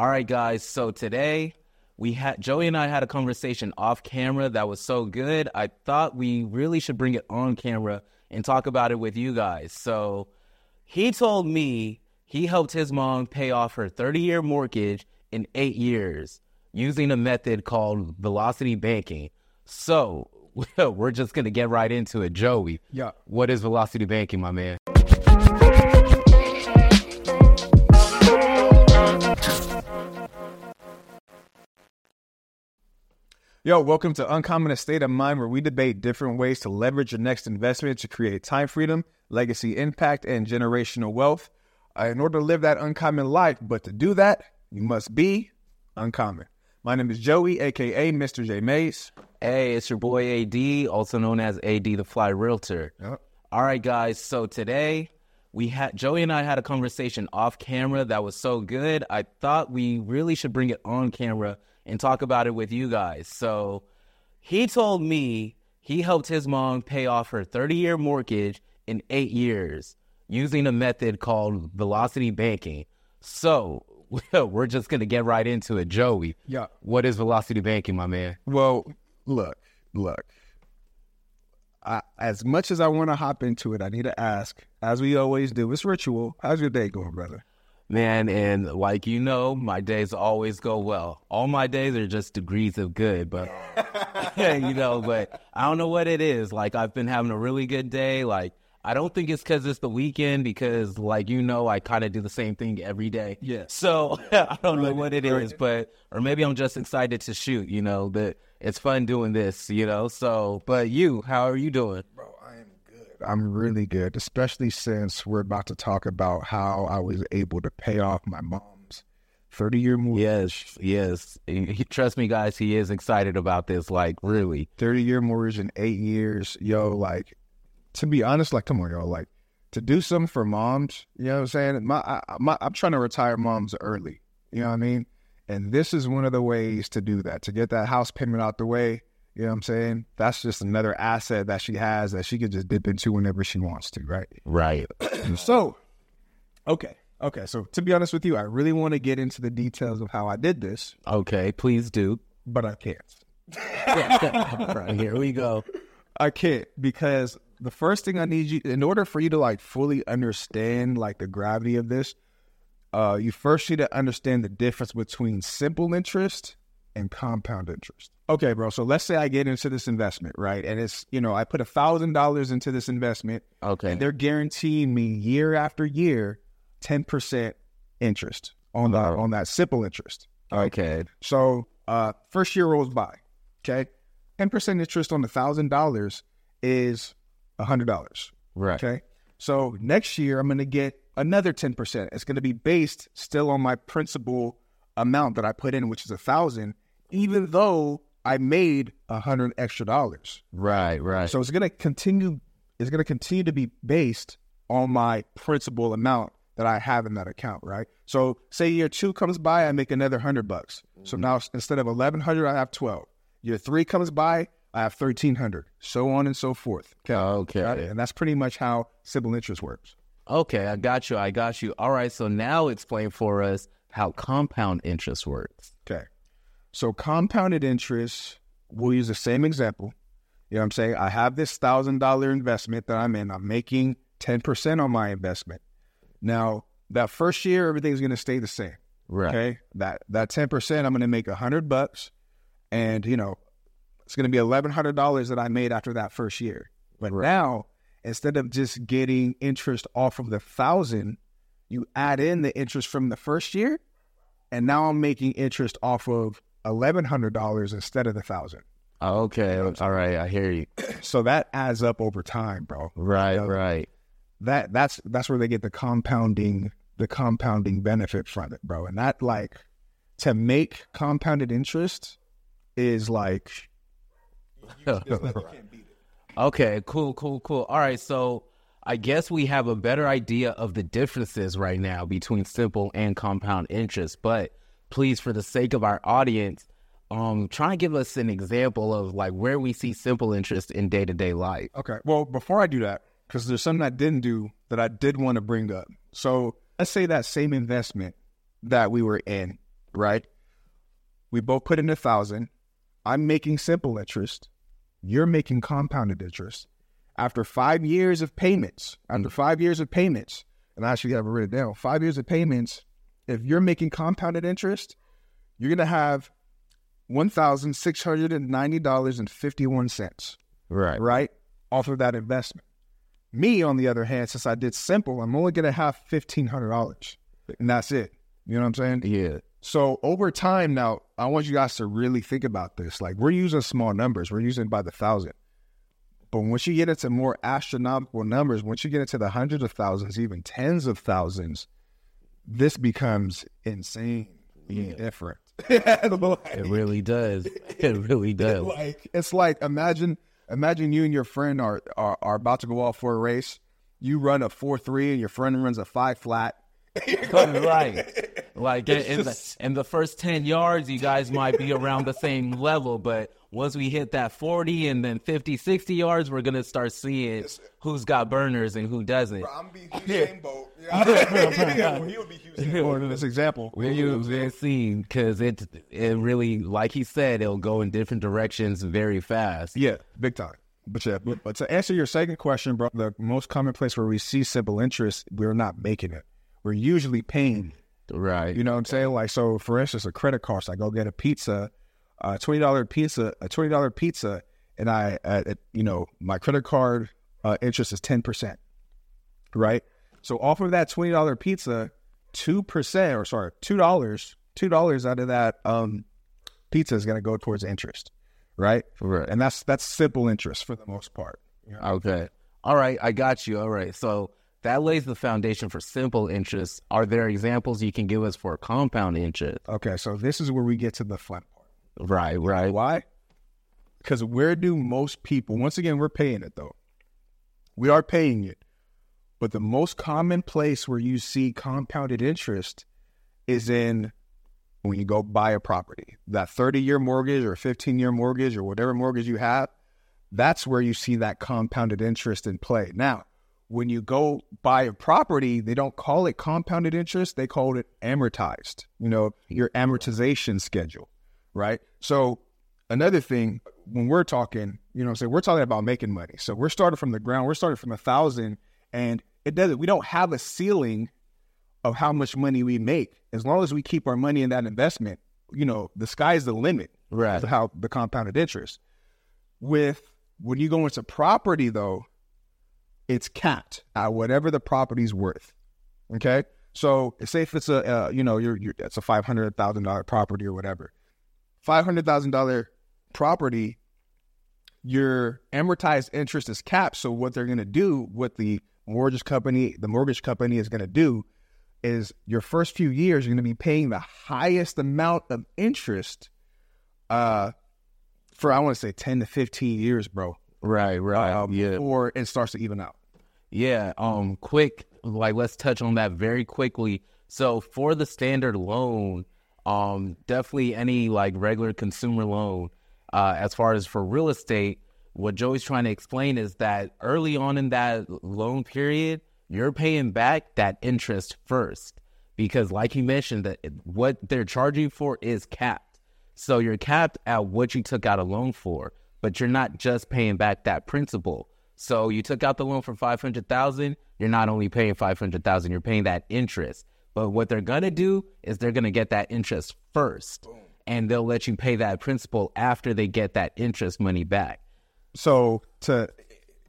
All right, guys. So today we had Joey and I had a conversation off camera that was so good. I thought we really should bring it on camera and talk about it with you guys. So he told me he helped his mom pay off her 30 year mortgage in eight years using a method called velocity banking. So we're just going to get right into it. Joey, Yeah. what is velocity banking, my man? Yo, welcome to Uncommon Estate of Mind, where we debate different ways to leverage your next investment to create time freedom, legacy impact, and generational wealth. Uh, in order to live that uncommon life, but to do that, you must be uncommon. My name is Joey, aka Mr. J Maze. Hey, it's your boy AD, also known as AD the Fly Realtor. Yep. All right, guys. So today we had Joey and I had a conversation off camera that was so good. I thought we really should bring it on camera and talk about it with you guys. So he told me he helped his mom pay off her 30 year mortgage in eight years using a method called velocity banking. So we're just going to get right into it. Joey, Yeah. what is velocity banking, my man? Well, look, look. I, as much as I want to hop into it, I need to ask, as we always do, it's ritual. How's your day going, brother? Man, and like you know, my days always go well. All my days are just degrees of good, but you know, but I don't know what it is. Like I've been having a really good day. Like I don't think it's because it's the weekend, because like you know, I kind of do the same thing every day. Yeah. So I don't know what it is, but or maybe I'm just excited to shoot. You know, but it's fun doing this. You know, so but you, how are you doing? Bro, I am good. I'm really good, especially since we're about to talk about how I was able to pay off my mom's 30 year mortgage. Yes, yes. He- Trust me, guys. He is excited about this. Like really. 30 year mortgage in eight years. Yo, like, to be honest, like, come on, yo, like, to do something for moms, you know what I'm saying? My, I, my, I'm trying to retire moms early, you know what I mean? And this is one of the ways to do that, to get that house payment out the way. You know what I'm saying? That's just another asset that she has that she can just dip into whenever she wants to, right? Right. So, okay, okay. So to be honest with you, I really want to get into the details of how I did this, Okay, please do. but I can't. right, here we go. I can't because the first thing I need you, in order for you to like fully understand like the gravity of this, uh, you first need to understand the difference between simple interest and compound interest. Okay, bro. So let's say I get into this investment, right? And it's you know I put a thousand dollars into this investment, Okay. and they're guaranteeing me year after year ten percent interest on the on that simple interest. Okay. So uh, first year rolls by. Okay, ten percent interest on the thousand dollars is a hundred dollars. Right. Okay, so next year I'm going to get another ten percent. It's going to be based still on my principal amount that I put in, which is a thousand, even though I made a hundred extra dollars. Right. Right. So it's going to continue. It's going to continue to be based on my principal amount that I have in that account, right? So say year two comes by, I make another hundred bucks. So mm-hmm. now instead of eleven hundred, I have twelve. Year three comes by, I have thirteen hundred. So on and so forth. okay. Right? And that's pretty much how simple interest works. Okay. I got you. I got you. All right. So now explain for us how compound interest works. Okay. So compounded interest, we'll use the same example. You know what I'm saying? I have this thousand dollar investment that I'm in. I'm making 10% on my investment. Now, that first year, everything's gonna stay the same. Right. Okay. That that 10%, I'm gonna make a hundred bucks. And you know, it's gonna be eleven hundred dollars that I made after that first year. But now, instead of just getting interest off of the thousand, you add in the interest from the first year, and now I'm making interest off of eleven hundred dollars instead of the thousand. Okay. All right. I hear you. So that adds up over time, bro. Right. Yeah. Right. That that's that's where they get the compounding the compounding benefit from it, bro. And that like to make compounded interest is like Okay, cool, cool, cool. All right, so I guess we have a better idea of the differences right now between simple and compound interest. But please, for the sake of our audience, um, try and give us an example of like where we see simple interest in day to day life. Okay. Well, before I do that, because there's something I didn't do that I did want to bring up. So let's say that same investment that we were in, right? We both put in a thousand. I'm making simple interest. You're making compounded interest. After five years of payments, after five years of payments, and I actually have it written down, five years of payments, if you're making compounded interest, you're gonna have one thousand six hundred and ninety dollars and fifty one cents, Right. right, off of that investment. Me, on the other hand, since I did simple, I'm only gonna have fifteen hundred dollars, and that's it. You know what I'm saying? Yeah. So over time now, I want you guys to really think about this. Like we're using small numbers, we're using by the thousand. But once you get into more astronomical numbers, once you get into the hundreds of thousands, even tens of thousands, this becomes insane Yeah. different. It really does. It really does. like it's like imagine imagine you and your friend are are, are about to go off for a race. You run a four three and your friend runs a five flat. right. Like in, in the, in the first 10 yards, you guys might be around the same level, but once we hit that 40 and then 50, 60 yards, we're going to start seeing who's got burners and who doesn't. I'm be Usain Bolt. Yeah, he would be Usain Bolt in this example. We're using scene because it, it really, like he said, it'll go in different directions very fast. Yeah, big time. But yeah, but, but to answer your second question, bro, the most common place where we see simple interest, we're not making it. We're usually paying. Right. You know what I'm saying? Like, so for instance, a credit card, so I go get a pizza, a twenty dollar pizza, a twenty dollar pizza, and I, uh, it, you know, my credit card uh, interest is ten percent, right? So off of that twenty dollar pizza, two percent, or sorry, two dollars, two dollars out of that um, pizza is going to go towards interest, right? Right. And that's that's simple interest for the most part. Okay. All right. I got you. All right. So that lays the foundation for simple interest. Are there examples you can give us for compound interest? Okay, so this is where we get to the fun part. Right. Right. Why? Because where do most people, once again, we're paying it though. We are paying it. But the most common place where you see compounded interest is in when you go buy a property. That 30 year mortgage or 15 year mortgage or whatever mortgage you have, that's where you see that compounded interest in play. Now, when you go buy a property, they don't call it compounded interest, they call it amortized, you know, your amortization schedule, right? So, another thing, when we're talking, you know say we're talking about making money. So, we're starting from the ground, we're starting from a thousand, and it doesn't, we don't have a ceiling of how much money we make. As long as we keep our money in that investment, you know, the sky's the limit Right. how the compounded interest. With when you go into property though, it's capped at whatever the property's worth. Okay, so say if it's a uh, you know you're, you're it's a five hundred thousand dollar property or whatever, five hundred thousand dollar property, your amortized interest is capped. So what they're going to do, what the mortgage company, the mortgage company is going to do, is your first few years you're going to be paying the highest amount of interest, uh, for I want to say ten to fifteen years, bro. Right. Right. Um, yeah. Or it starts to even out. Yeah. Um. Quick. Like, let's touch on that very quickly. So, for the standard loan, um, definitely any like regular consumer loan, uh, as far as for real estate, what Joey's trying to explain is that early on in that loan period, you're paying back that interest first because, like he mentioned, that what they're charging for is capped. So you're capped at what you took out a loan for, but you're not just paying back that principal. So you took out the loan for five hundred thousand. You're not only paying five hundred thousand, you're paying that interest. But what they're gonna do is they're gonna get that interest first, and they'll let you pay that principal after they get that interest money back. So to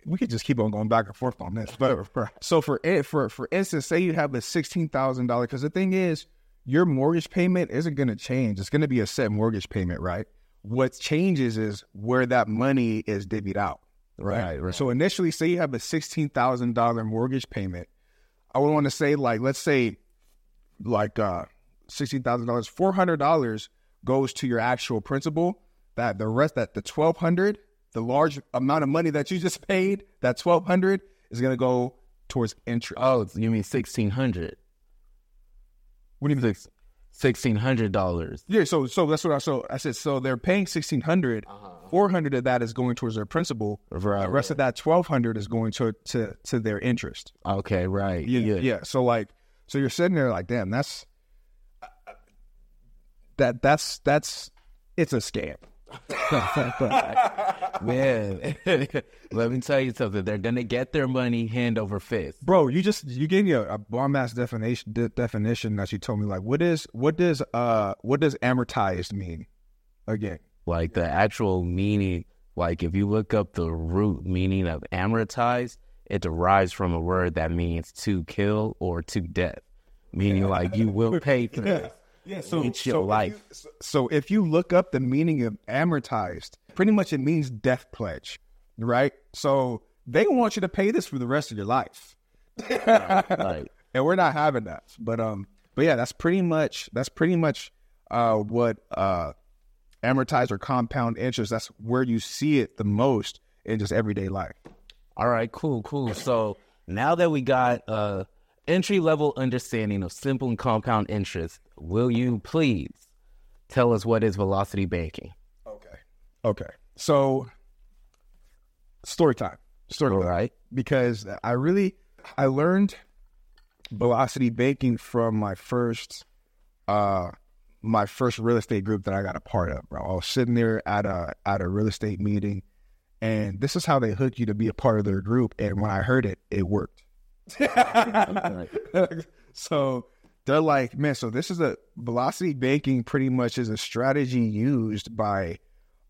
we could just keep on going back and forth on this, but so for it for for instance, say you have a sixteen thousand dollar because the thing is, your mortgage payment isn't going to change. It's going to be a set mortgage payment, right? What changes is where that money is divvied out, right? Right, right. So initially, say you have a sixteen thousand dollar mortgage payment, I would want to say like let's say like uh sixteen thousand dollars, four hundred dollars goes to your actual principal. That the rest that the twelve hundred, the large amount of money that you just paid, that twelve hundred is gonna go towards interest. Oh, you mean sixteen hundred? what do you mean? Sixteen hundred dollars. Yeah, so so that's what I so I said. So they're paying sixteen hundred. Uh-huh, uh-huh. Four hundred of that is going towards their principal. Right. The rest of that twelve hundred is going to to to their interest. Okay, right. Yeah, yeah. So like, so you're sitting there like, damn, that's uh, that that's that's it's a scam. Man, let me tell you something. They're gonna get their money hand over fist. Bro, you just you gave me a, a bomb ass definition de- definition that you told me like what is what does uh what does amortized mean again? Like the actual meaning, like if you look up the root meaning of amortized, it derives from a word that means to kill or to death, meaning like you will pay for this. Yeah, so It's your so if life. you- so- if you look up the meaning of amortized, pretty much it means death pledge, right? So they want you to pay this for the rest of your life. Like, and we're not having that. But um, but yeah, that's pretty much that's pretty much uh what uh amortized or compound interest. That's where you see it the most in just everyday life. all right, cool, cool. So now that we got uh entry level understanding of simple and compound interest, will you please tell us what is velocity banking? Okay. Okay. So story time. Story All time. right. Because I really I learned velocity banking from my first uh my first real estate group that I got a part of, bro. I was sitting there at a at a real estate meeting and this is how they hook you to be a part of their group. And when I heard it, it worked. so they're like, man, so this is a velocity banking pretty much is a strategy used by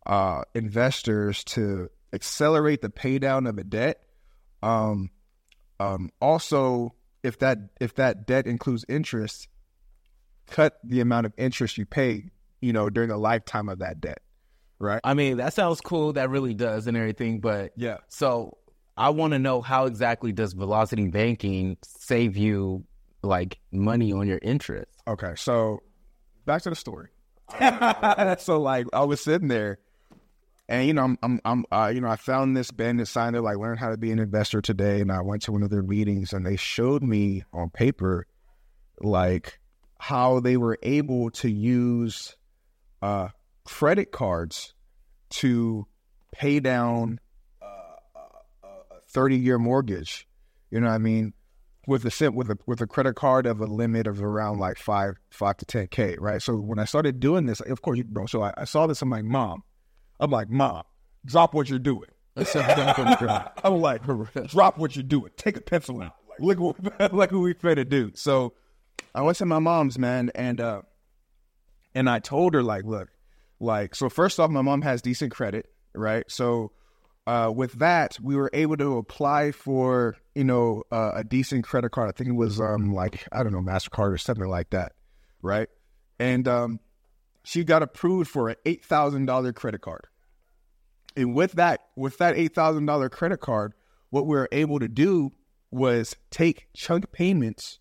uh, investors to accelerate the pay down of a debt. Um, um, also, if that if that debt includes interest, cut the amount of interest you pay, you know, during the lifetime of that debt. Right. I mean, that sounds cool. That really does and everything. But Yeah. so I want to know how exactly does velocity banking save you like money on your interest? Okay, so back to the story. so like I was sitting there, and you know I'm I'm, I'm uh, you know I found this bandit sign there like learn how to be an investor today, and I went to one of their meetings, and they showed me on paper like how they were able to use uh, credit cards to pay down uh, a thirty year mortgage. You know what I mean? with a with a with a credit card of a limit of around like five five to ten k, right? So when I started doing this, of course, bro. So I, I saw this. I'm like, mom, I'm like, mom, drop what you're doing. I'm like, drop what you're doing. Take a pencil out. Like, look what look what we finna do. So I went to my mom's man, and uh, and I told her like, look, like, so first off, my mom has decent credit, right? So uh, with that, we were able to apply for you know uh, a decent credit card. I think it was um like I don't know Mastercard or something like that, right? And um, she got approved for an eight thousand dollar credit card. And with that, with that eight thousand dollar credit card, what we were able to do was take chunk payments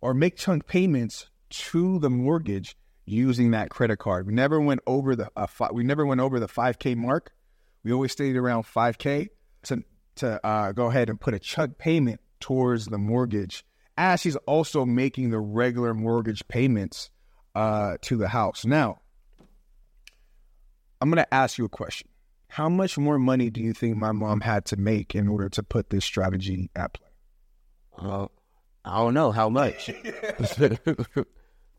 or make chunk payments to the mortgage using that credit card. We never went over the uh, fi- we never went over the five k mark. We always stayed around five k to to uh, go ahead and put a chunk payment towards the mortgage, as she's also making the regular mortgage payments uh, to the house. Now, I'm going to ask you a question. How much more money do you think my mom had to make in order to put this strategy at play? Uh, I don't know how much.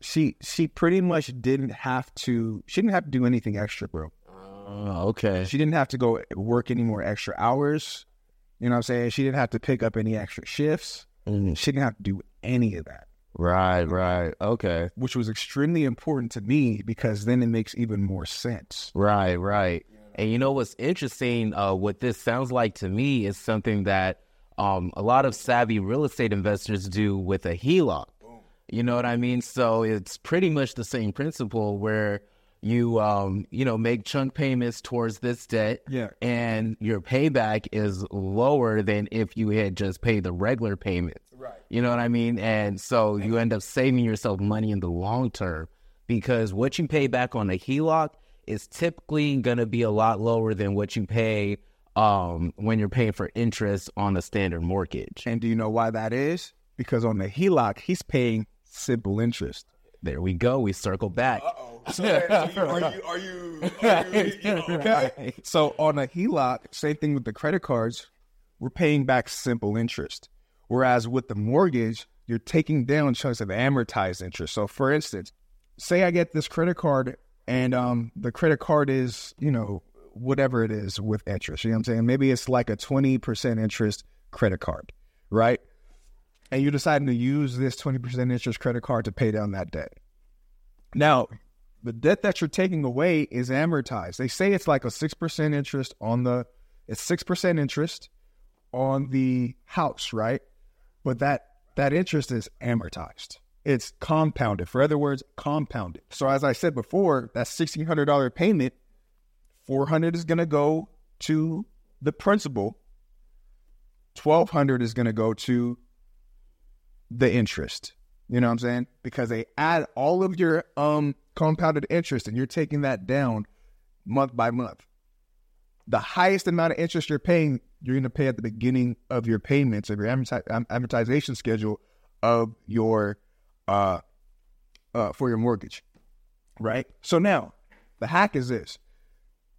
She she pretty much didn't have to. She didn't have to do anything extra, bro. Oh, okay. She didn't have to go work any more extra hours. You know what I'm saying? She didn't have to pick up any extra shifts. Mm, She didn't have to do any of that, Right, right. Okay. which was extremely important to me because then it makes even more sense. Right, right. And you know what's interesting? Uh, what this sounds like to me is something that um, a lot of savvy real estate investors do with a HELOC. You know what I mean? So it's pretty much the same principle where you, um, you know, make chunk payments towards this debt, Yeah. and your payback is lower than if you had just paid the regular payments. Right. You know what I mean? And so you end up saving yourself money in the long term because what you pay back on a HELOC is typically going to be a lot lower than what you pay um, when you're paying for interest on a standard mortgage. And do you know why that is? Because on the HELOC, he's paying simple interest. There we go. We circle back. are you, are you, okay? So on a HELOC, same thing with the credit cards, we're paying back simple interest. Whereas with the mortgage, you're taking down chunks of amortized interest. So for instance, say I get this credit card and um the credit card is, you know, whatever it is with interest. You know what I'm saying? Maybe it's like a 20% interest credit card, right? And you're deciding to use this 20% interest credit card to pay down that debt. Now, the debt that you're taking away is amortized. They say it's like a 6% interest on the it's 6% interest on the house, right? But that that interest is amortized. It's compounded. For other words, compounded. So as I said before, that $1600 payment 400 is going to go to the principal. 1200 is going to go to the interest. You know what I'm saying? Because they add all of your um compounded interest and you're taking that down month by month. The highest amount of interest you're paying, you're going to pay at the beginning of your payments of your amortization schedule of your uh uh for your mortgage. Right? So now, the hack is this.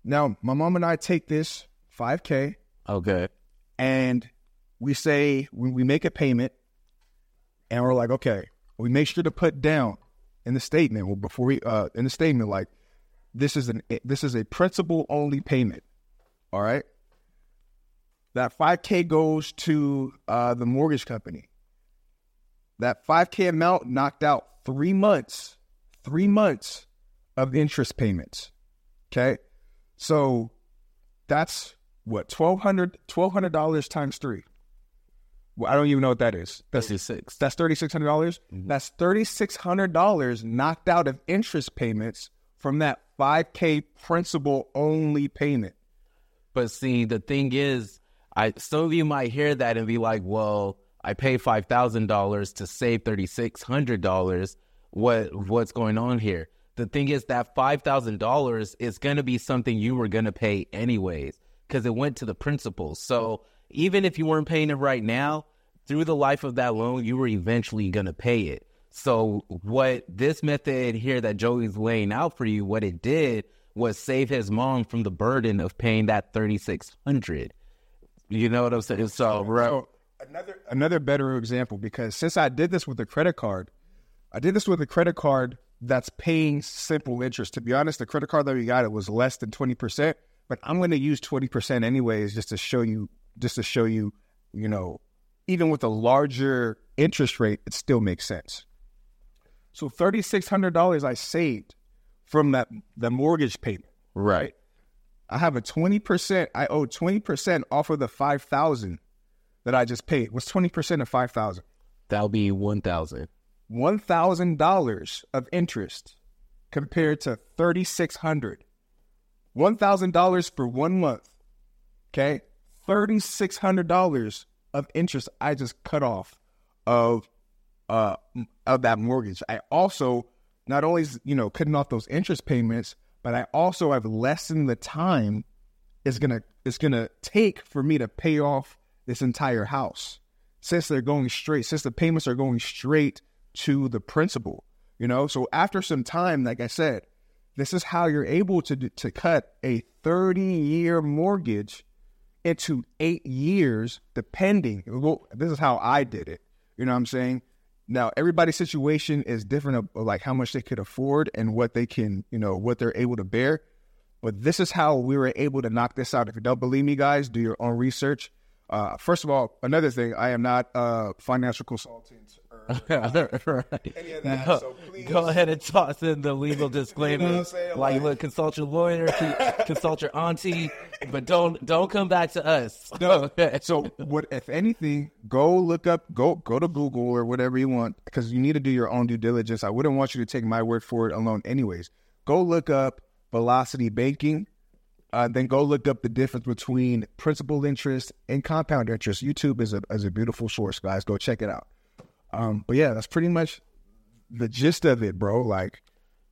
Now, my mom and I take this 5K. Okay. And we say, when we make a payment, and we're like, okay, we make sure to put down in the statement, well, before we, uh, in the statement, like, this is an this is a principal only payment. All right. That 5K goes to uh, the mortgage company. That 5K amount knocked out three months, three months of interest payments. Okay. So that's what $1,200 $1,200 times three. I don't even know what that is. That's six. That's thirty six hundred dollars. Mm-hmm. That's thirty six hundred dollars knocked out of interest payments from that five k principal only payment. But see, the thing is, I some of you might hear that and be like, "Well, I pay five thousand dollars to save thirty six hundred dollars. What what's going on here?" The thing is that five thousand dollars is going to be something you were going to pay anyways because it went to the principal. So even if you weren't paying it right now, through the life of that loan, you were eventually going to pay it. So what this method here that Joey's laying out for you, what it did was save his mom from the burden of paying that thirty six hundred. You know what I'm saying? So, right. So another another better example because since I did this with a credit card, I did this with a credit card that's paying simple interest. To be honest, the credit card that we got it was less than twenty percent, but I'm going to use twenty percent anyways, just to show you, just to show you, you know, even with a larger interest rate, it still makes sense. So thirty six hundred dollars I saved from that the mortgage payment. Right. I have a twenty percent. I owe twenty percent off of the five thousand that I just paid. What's twenty percent of five thousand? That'll be one thousand. $1,000 of interest compared to 3600 $1,000 for one month. Okay? $3,600 of interest I just cut off of uh of that mortgage. I also not only you know cutting off those interest payments, but I also have lessened the time it's gonna it's gonna take for me to pay off this entire house. Since they're going straight, since the payments are going straight to the principal, you know? So after some time, like I said, this is how you're able to to cut a 30 year mortgage into eight years, depending. Well, This is how I did it. You know what I'm saying? Now, everybody's situation is different of, of like how much they could afford and what they can, you know, what they're able to bear. But this is how we were able to knock this out. If you don't believe me, guys, do your own research. Uh, first of all, another thing, I am not a financial consultant or any of that. No, so go ahead and toss in the legal disclaimer. you know like, look, consult your lawyer, consult your auntie, but don't don't come back to us. No. so, what if anything? Go look up, go go to Google or whatever you want, because you need to do your own due diligence. I wouldn't want you to take my word for it alone, anyways. Go look up velocity banking uh, then go look up the difference between principal interest and compound interest. YouTube is a is a beautiful source, guys. Go check it out. Um, but yeah, that's pretty much the gist of it, bro. Like,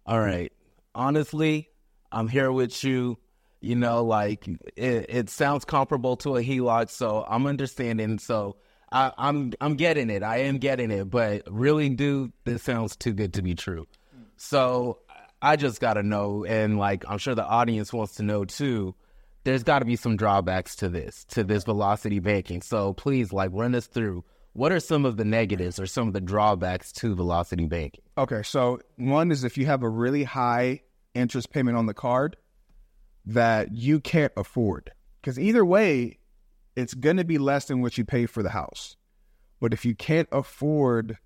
all right. Honestly, I'm here with you. You know, like it, it sounds comparable to a HELOC, so I'm understanding. So I, I'm I'm getting it. I am getting it. But really, dude, this sounds too good to be true. So I just got to know, and like I'm sure the audience wants to know too. There's got to be some drawbacks to this, to this velocity banking. So please, like, run us through what are some of the negatives or some of the drawbacks to velocity banking. Okay, so one is if you have a really high interest payment on the card that you can't afford. Because either way, it's going to be less than what you pay for the house. But if you can't afford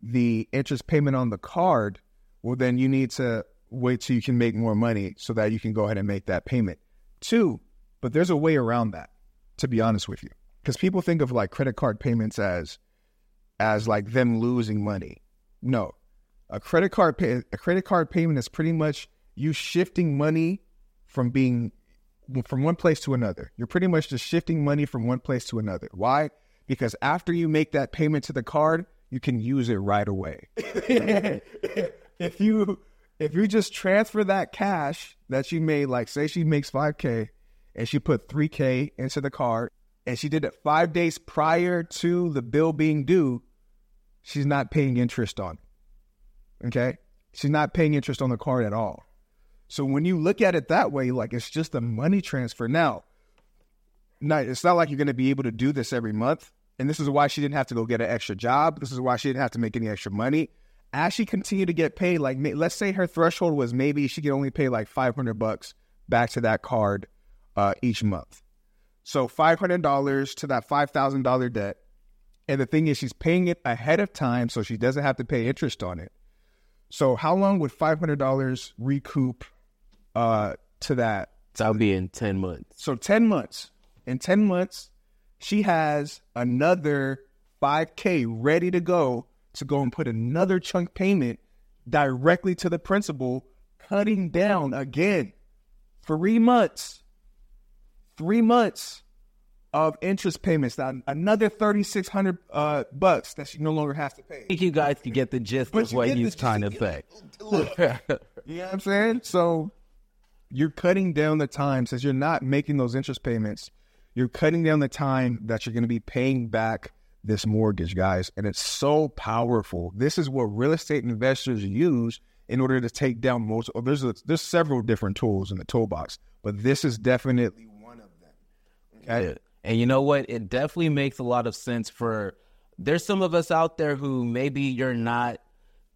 the interest payment on the card, well, then you need to wait till you can make more money so that you can go ahead and make that payment. Two, but there's a way around that, to be honest with you. Because people think of like credit card payments as as like them losing money. No. A credit card pay, a credit card payment is pretty much you shifting money from being from one place to another. You're pretty much just shifting money from one place to another. Why? Because after you make that payment to the card, you can use it right away. if you if you just transfer that cash that you made, like say she makes 5K and she put 3K into the card and she did it five days prior to the bill being due, she's not paying interest on it. Okay? She's not paying interest on the card at all. So when you look at it that way, like it's just a money transfer. Now, not, it's not like you're going to be able to do this every month. And this is why she didn't have to go get an extra job. This is why she didn't have to make any extra money. As she continued to get paid, like let's say her threshold was maybe she could only pay like 500 bucks back to that card uh, each month. So $500 to that $5,000 debt. And the thing is, she's paying it ahead of time so she doesn't have to pay interest on it. So how long would $500 recoup uh, to that. So I'll be in 10 months. So 10 months. In 10 months, she has another 5K ready to go to go and put another chunk payment directly to the principal, cutting down again three months. Three months of interest payments. Another thirty six hundred uh, bucks that she no longer has to pay. I think you guys can get the gist but of what he's trying to say. Look, you know what I'm saying? So you're cutting down the time since you're not making those interest payments. You're cutting down the time that you're going to be paying back this mortgage, guys. And it's so powerful. This is what real estate investors use in order to take down most. Oh, there's a, there's several different tools in the toolbox, but this is definitely one of. Okay. Yeah. And you know what? It definitely makes a lot of sense for. There's some of us out there who maybe you're not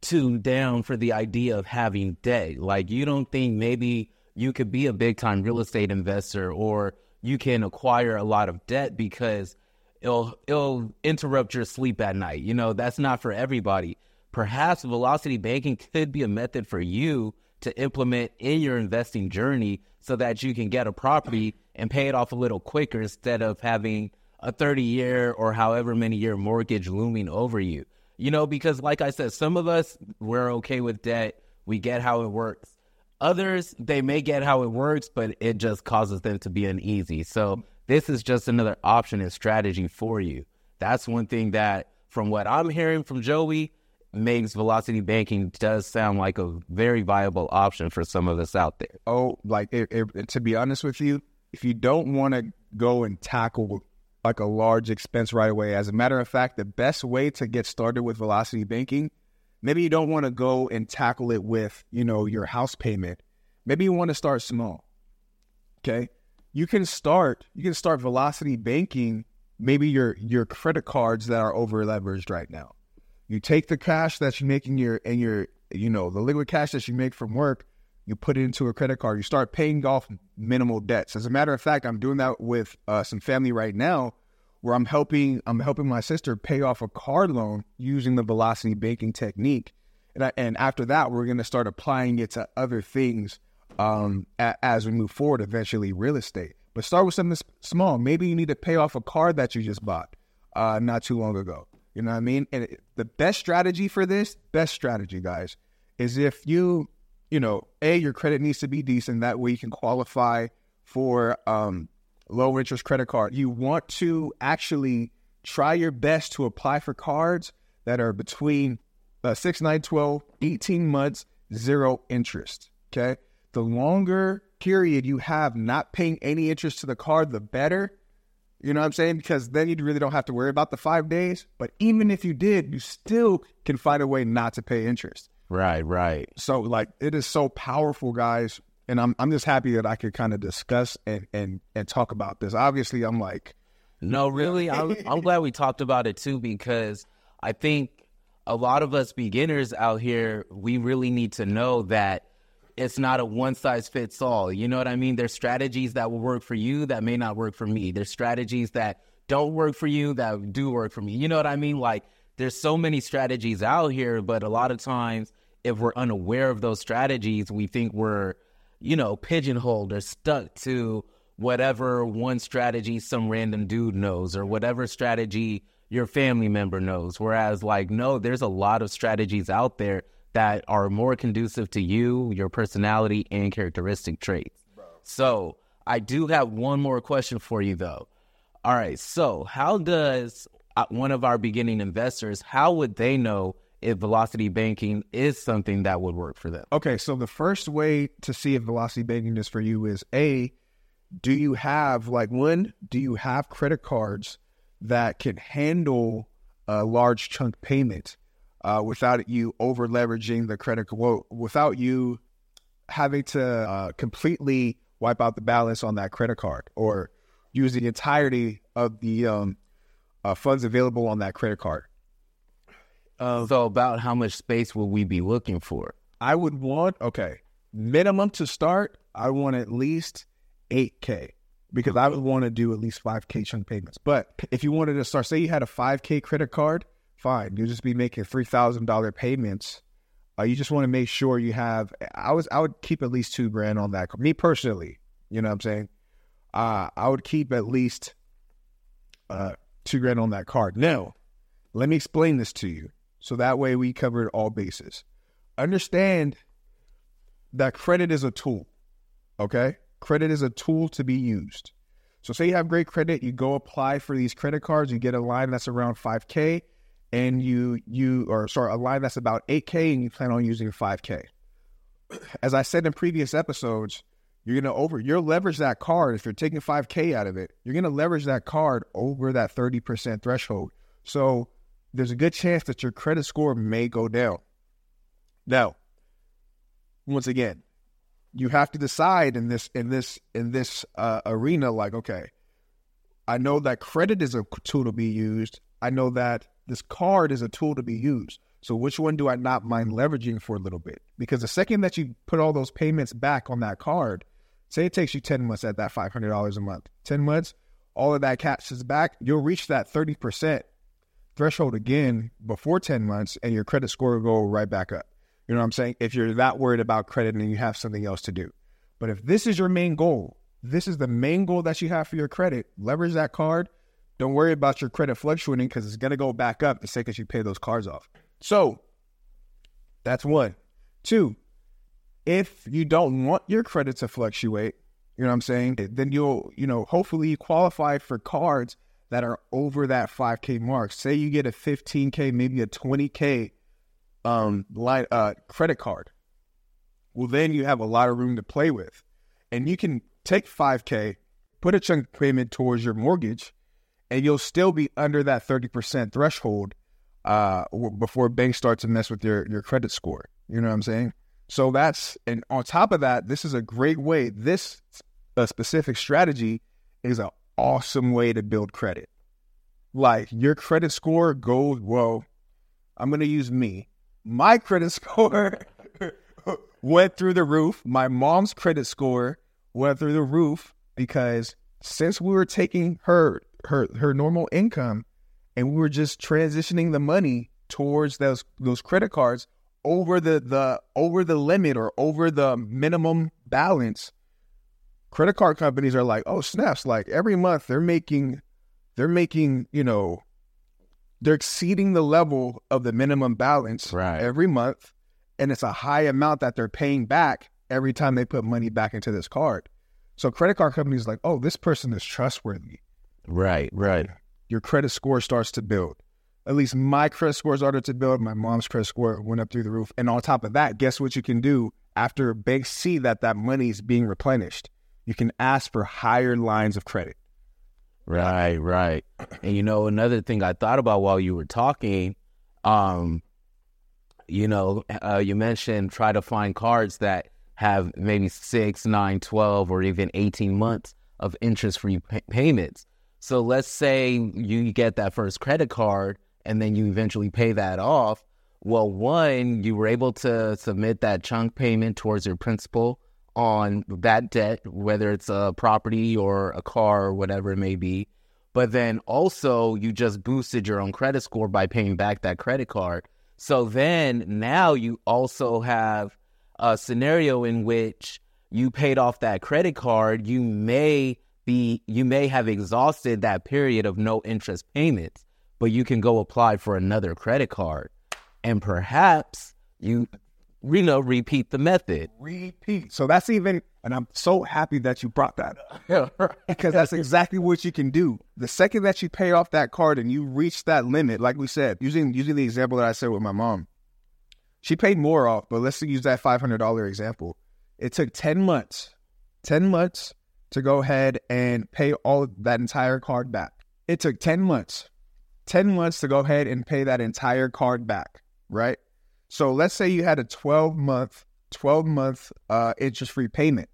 tuned down for the idea of having debt. Like you don't think maybe you could be a big time real estate investor or you can acquire a lot of debt because it'll it'll interrupt your sleep at night. You know, that's not for everybody. Perhaps velocity banking could be a method for you to implement in your investing journey so that you can get a property and pay it off a little quicker instead of having a 30 year or however many year mortgage looming over you. You know, because like I said, some of us, we're okay with debt. We get how it works. Others, they may get how it works, but it just causes them to be uneasy. So this is just another option and strategy for you. That's one thing that, from what I'm hearing from Joey, makes velocity banking does sound like a very viable option for some of us out there. Oh, like it, it, to be honest with you, if you don't want to go and tackle like a large expense right away, as a matter of fact, the best way to get started with velocity banking Maybe you don't want to go and tackle it with, you know, your house payment. Maybe you want to start small. Okay? You can start, you can start velocity banking maybe your your credit cards that are over leveraged right now. You take the cash that you make in your and your you know, the liquid cash that you make from work, you put it into a credit card. You start paying off minimal debts. As a matter of fact, I'm doing that with uh, some family right now where I'm helping I'm helping my sister pay off a car loan using the velocity banking technique, and I, and after that we're going to start applying it to other things um, a, as we move forward. Eventually, real estate, but start with something small. Maybe you need to pay off a car that you just bought uh, not too long ago. You know what I mean? And it, the best strategy for this, best strategy, guys, is if you you know, a your credit needs to be decent. That way you can qualify for um, low interest credit card. You want to actually try your best to apply for cards that are between uh, 6, 9, 12, 18 months, zero interest. Okay. The longer period you have not paying any interest to the card, the better. You know what I'm saying? Because then you really don't have to worry about the five days. But even if you did, you still can find a way not to pay interest. Right, right. So, like, it is so powerful, guys and I'm I'm just happy that I could kind of discuss and and and talk about this. Obviously, I'm like, no, really, I'm I'm glad we talked about it too because I think a lot of us beginners out here, we really need to know that it's not a one size fits all. You know what I mean? There's strategies that will work for you that may not work for me. There's strategies that don't work for you that do work for me. You know what I mean? Like there's so many strategies out here, but a lot of times if we're unaware of those strategies, we think we're, you know, pigeonholed or stuck to whatever one strategy some random dude knows or whatever strategy your family member knows. Whereas, like, no, there's a lot of strategies out there that are more conducive to you, your personality, and characteristic traits. Bro. So, I do have one more question for you, though. All right. So, how does uh, one of our beginning investors, how would they know if velocity banking is something that would work for them? Okay. So, the first way to see if velocity banking is for you is A, do you have, like, one, do you have credit cards that can handle a large chunk payment uh, without you over leveraging the credit, without you having to uh, completely wipe out the balance on that credit card or use the entirety of the um, uh, funds available on that credit card. Uh, so, about how much space will we be looking for? I would want okay minimum to start. I want at least eight k because I would want to do at least five k chunk payments. But if you wanted to start, say you had a five k credit card, fine, you'll just be making three thousand dollar payments. Uh, you just want to make sure you have. I was I would keep at least two grand on that. Me personally, you know what I'm saying uh, I would keep at least uh, two grand on that card. Now, let me explain this to you so that way we covered all bases. Understand that credit is a tool, okay? Credit is a tool to be used. So, say you have great credit, you go apply for these credit cards, you get a line that's around 5K, and you, you, or sorry, a line that's about 8K, and you plan on using 5K. As I said in previous episodes, you're gonna over you'll leverage that card if you're taking 5k out of it you're gonna leverage that card over that 30% threshold so there's a good chance that your credit score may go down now once again you have to decide in this in this in this uh, arena like okay i know that credit is a tool to be used i know that this card is a tool to be used so which one do i not mind leveraging for a little bit because the second that you put all those payments back on that card Say it takes you 10 months at that $500 a month. 10 months, all of that cash is back. You'll reach that 30% threshold again before 10 months and your credit score will go right back up. You know what I'm saying? If you're that worried about credit and you have something else to do. But if this is your main goal, this is the main goal that you have for your credit, leverage that card. Don't worry about your credit fluctuating because it's going to go back up the second you pay those cards off. So that's one. Two, if you don't want your credit to fluctuate, you know what I'm saying, then you'll, you know, hopefully qualify for cards that are over that 5K mark. Say you get a 15K, maybe a 20K um line uh credit card. Well, then you have a lot of room to play with. And you can take 5K, put a chunk payment towards your mortgage, and you'll still be under that 30% threshold uh, before banks start to mess with your, your credit score. You know what I'm saying? So that's, and on top of that, this is a great way. This a specific strategy is an awesome way to build credit. Like your credit score goes, well, I'm going to use me. My credit score went through the roof. My mom's credit score went through the roof because since we were taking her her her normal income and we were just transitioning the money towards those those credit cards, over the the over the limit or over the minimum balance, credit card companies are like, oh snaps! Like every month they're making they're making you know they're exceeding the level of the minimum balance right. every month, and it's a high amount that they're paying back every time they put money back into this card. So credit card companies like, oh, this person is trustworthy. Right, right. Your credit score starts to build at least my credit score started to build. My mom's credit score went up through the roof. And on top of that, guess what you can do after banks see that that money is being replenished? You can ask for higher lines of credit. Right, right. And you know, another thing I thought about while you were talking, um, you know, uh, you mentioned try to find cards that have maybe six, nine, 12, or even 18 months of interest free pay- payments. So let's say you get that first credit card and then you eventually pay that off. Well, one, you were able to submit that chunk payment towards your principal on that debt, whether it's a property or a car or whatever it may be. But then also, you just boosted your own credit score by paying back that credit card. So then now you also have a scenario in which you paid off that credit card. You may be, you may have exhausted that period of no interest payments, but you can go apply for another credit card. And perhaps you you know, repeat the method. Repeat. So that's even, and I'm so happy that you brought that up because that's exactly what you can do. The second that you pay off that card and you reach that limit, like we said, using using the example that I said with my mom, she paid more off, but let's use that five hundred dollar example. It took ten months, ten months to go ahead and pay all that entire card back. It took ten months, ten months to go ahead and pay that entire card back, right? So let's say you had a 12 month, 12 month uh, interest free payment.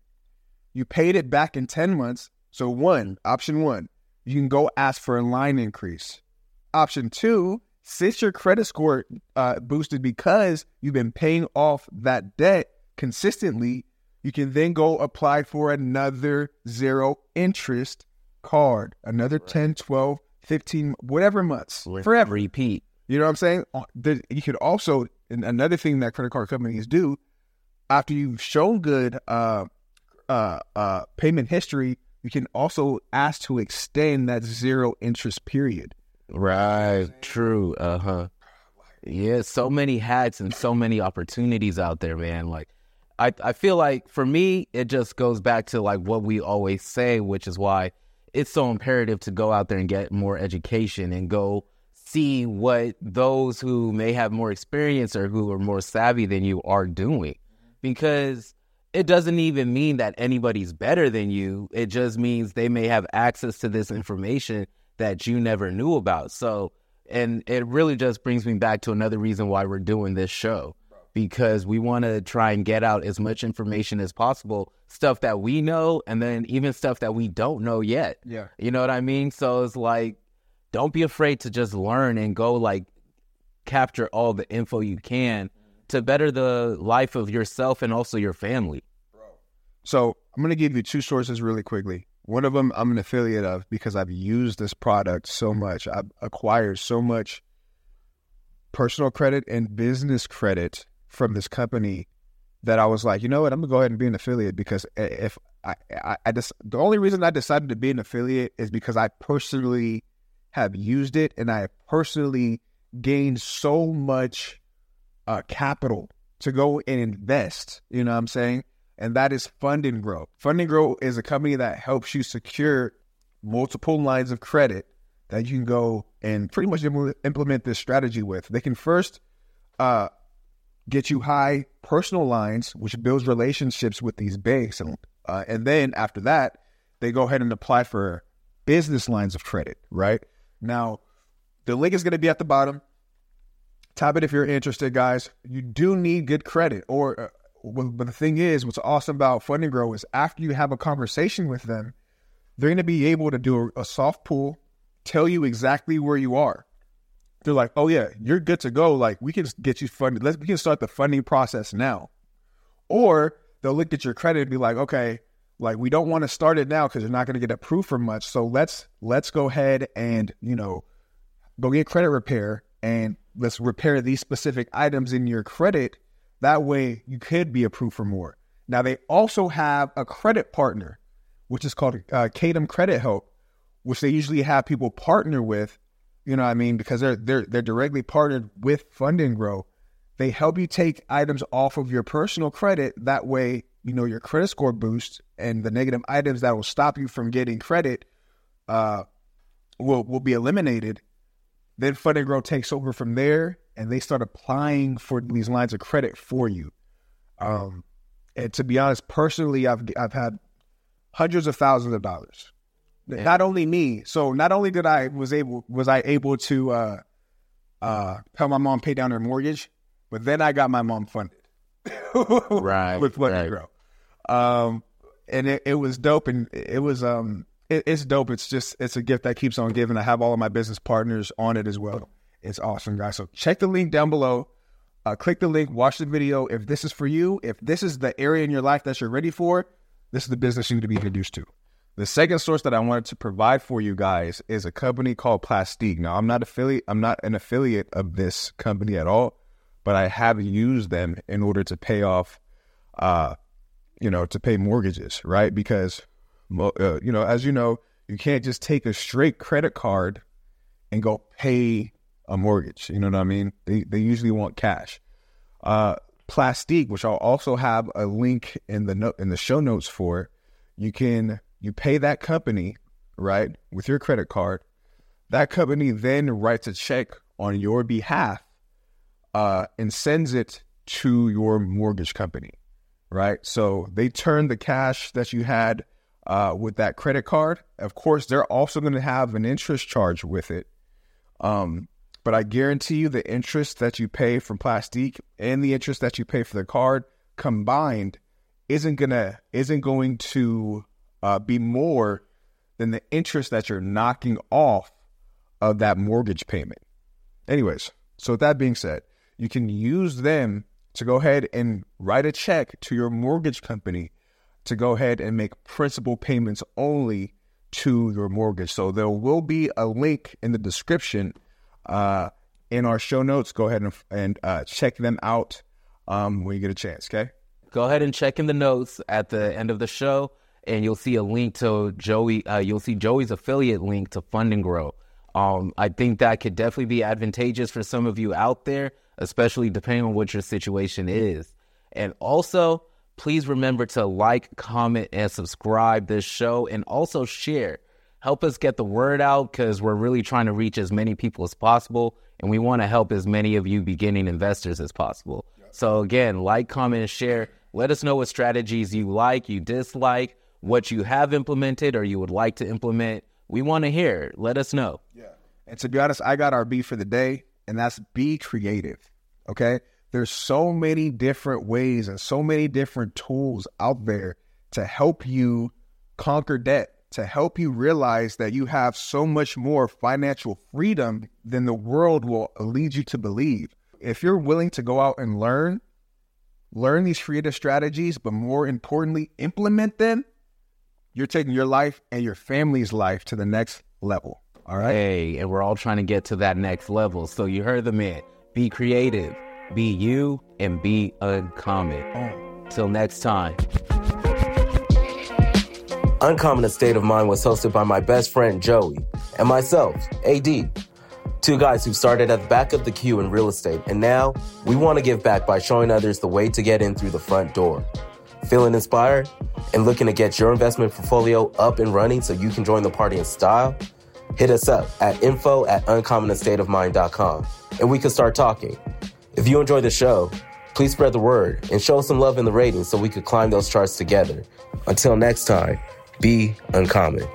You paid it back in 10 months. So, one, option one, you can go ask for a line increase. Option two, since your credit score uh, boosted because you've been paying off that debt consistently, you can then go apply for another zero interest card, another right. 10, 12, 15, whatever months, forever. Repeat. You know what I'm saying? Uh, you could also another thing that credit card companies do after you've shown good uh, uh, uh, payment history, you can also ask to extend that zero interest period. Right. True. Uh huh. Yeah. So many hats and so many opportunities out there, man. Like, I I feel like for me, it just goes back to like what we always say, which is why it's so imperative to go out there and get more education and go see what those who may have more experience or who are more savvy than you are doing. Because it doesn't even mean that anybody's better than you. It just means they may have access to this information that you never knew about. So and it really just brings me back to another reason why we're doing this show. Because we want to try and get out as much information as possible stuff that we know and then even stuff that we don't know yet. Yeah. You know what i mean? So it's like don't be afraid to just learn and go like capture all the info you can to better the life of yourself and also your family. So I'm going to give you two sources really quickly. One of them I'm an affiliate of because I've used this product so much. I've acquired so much personal credit and business credit from this company that I was like, you know what, I'm gonna go ahead and be an affiliate because if I, I, I just the only reason I decided to be an affiliate is because I personally have used it, and I personally gained so much uh, capital to go and invest. You know what I'm saying? And that is Fund and Grow. Fund and Grow is a company that helps you secure multiple lines of credit that you can go and pretty much implement this strategy with. They can first uh, get you high personal lines, which builds relationships with these banks, and uh, and then after that, they go ahead and apply for business lines of credit, right? Now, the link is going to be at the bottom. Tap it if you're interested, guys. You do need good credit. Or, uh, but the thing is, what's awesome about Fund and Grow is after you have a conversation with them, they're going to be able to do a, a soft pull, tell you exactly where you are. They're like, oh yeah, you're good to go. Like we can get you funded. Let's we can start the funding process now. Or they'll look at your credit and be like, okay, like we don't want to start it now because you're not going to get approved for much. So let's let's go ahead and you know go get credit repair and let's repair these specific items in your credit. That way you could be approved for more. Now they also have a credit partner, which is called uh, Kadem Credit Help, which they usually have people partner with. You know what I mean? Because they're they're they're directly partnered with Fund and Grow. They help you take items off of your personal credit. That way you know your credit score boost and the negative items that will stop you from getting credit uh, will will be eliminated. Then Fund and Grow takes over from there, and they start applying for these lines of credit for you. Um, and to be honest, personally, I've I've had hundreds of thousands of dollars. Yeah. Not only me, so not only did I was able was I able to uh, uh, help my mom pay down her mortgage, but then I got my mom funded. right with Fund right. and Grow. Um, and it, it was dope, and it was um, it, it's dope. It's just it's a gift that keeps on giving. I have all of my business partners on it as well. It's awesome, guys. So check the link down below. uh, click the link, watch the video. If this is for you, if this is the area in your life that you're ready for, this is the business you need to be introduced to. The second source that I wanted to provide for you guys is a company called Plastiq. Now, I'm not affiliate. I'm not an affiliate of this company at all, but I have used them in order to pay off, uh, you know, to pay mortgages, right? Because, uh, you know, as you know, you can't just take a straight credit card and go pay a mortgage. You know what I mean? They they usually want cash. Uh, Plastiq, which I'll also have a link in the note in the show notes for, you can you pay that company, right, with your credit card. That company then writes a check on your behalf uh, and sends it to your mortgage company, right? So they turn the cash that you had uh, with that credit card. Of course, they're also going to have an interest charge with it. Um, but I guarantee you the interest that you pay from Plastiq and the interest that you pay for the card combined isn't gonna isn't going to uh, be more than the interest that you're knocking off of that mortgage payment. Anyways, so with that being said, you can use them to go ahead and write a check to your mortgage company to go ahead and make principal payments only to your mortgage. So there will be a link in the description uh, in our show notes. Go ahead and, and uh, check them out um, when you get a chance. Okay. Go ahead and check in the notes at the end of the show and you'll see a link to Joey. Uh, you'll see Joey's affiliate link to Fund and Grow. Um, I think that could definitely be advantageous for some of you out there, especially depending on what your situation mm-hmm. is. And also, please remember to like, comment, and subscribe this show, and also share. Help us get the word out because we're really trying to reach as many people as possible, and we want to help as many of you beginning investors as possible. So again, like, comment, and share. Let us know what strategies you like, you dislike what you have implemented or you would like to implement. We want to hear. It. Let us know. Yeah. And to be honest, I got our B for the day, and that's be creative. Okay. There's so many different ways and so many different tools out there to help you conquer debt, to help you realize that you have so much more financial freedom than the world will lead you to believe. If you're willing to go out and learn, learn these creative strategies, but more importantly, implement them, you're taking your life and your family's life to the next level. All right. Hey, and we're all trying to get to that next level. So you heard the man. Be creative, be you, and be uncommon. Oh. Till next time. Uncommon State of Mind was hosted by my best friend Joey and myself, AD. Two guys who started at the back of the queue in real estate, and now we want to give back by showing others the way to get in through the front door. Feeling inspired and looking to get your investment portfolio up and running so you can join the party in style? Hit us up at info at uncommonestateofmind.com and we can start talking. If you enjoy the show, please spread the word and show some love in the ratings so we could climb those charts together. Until next time, be uncommon.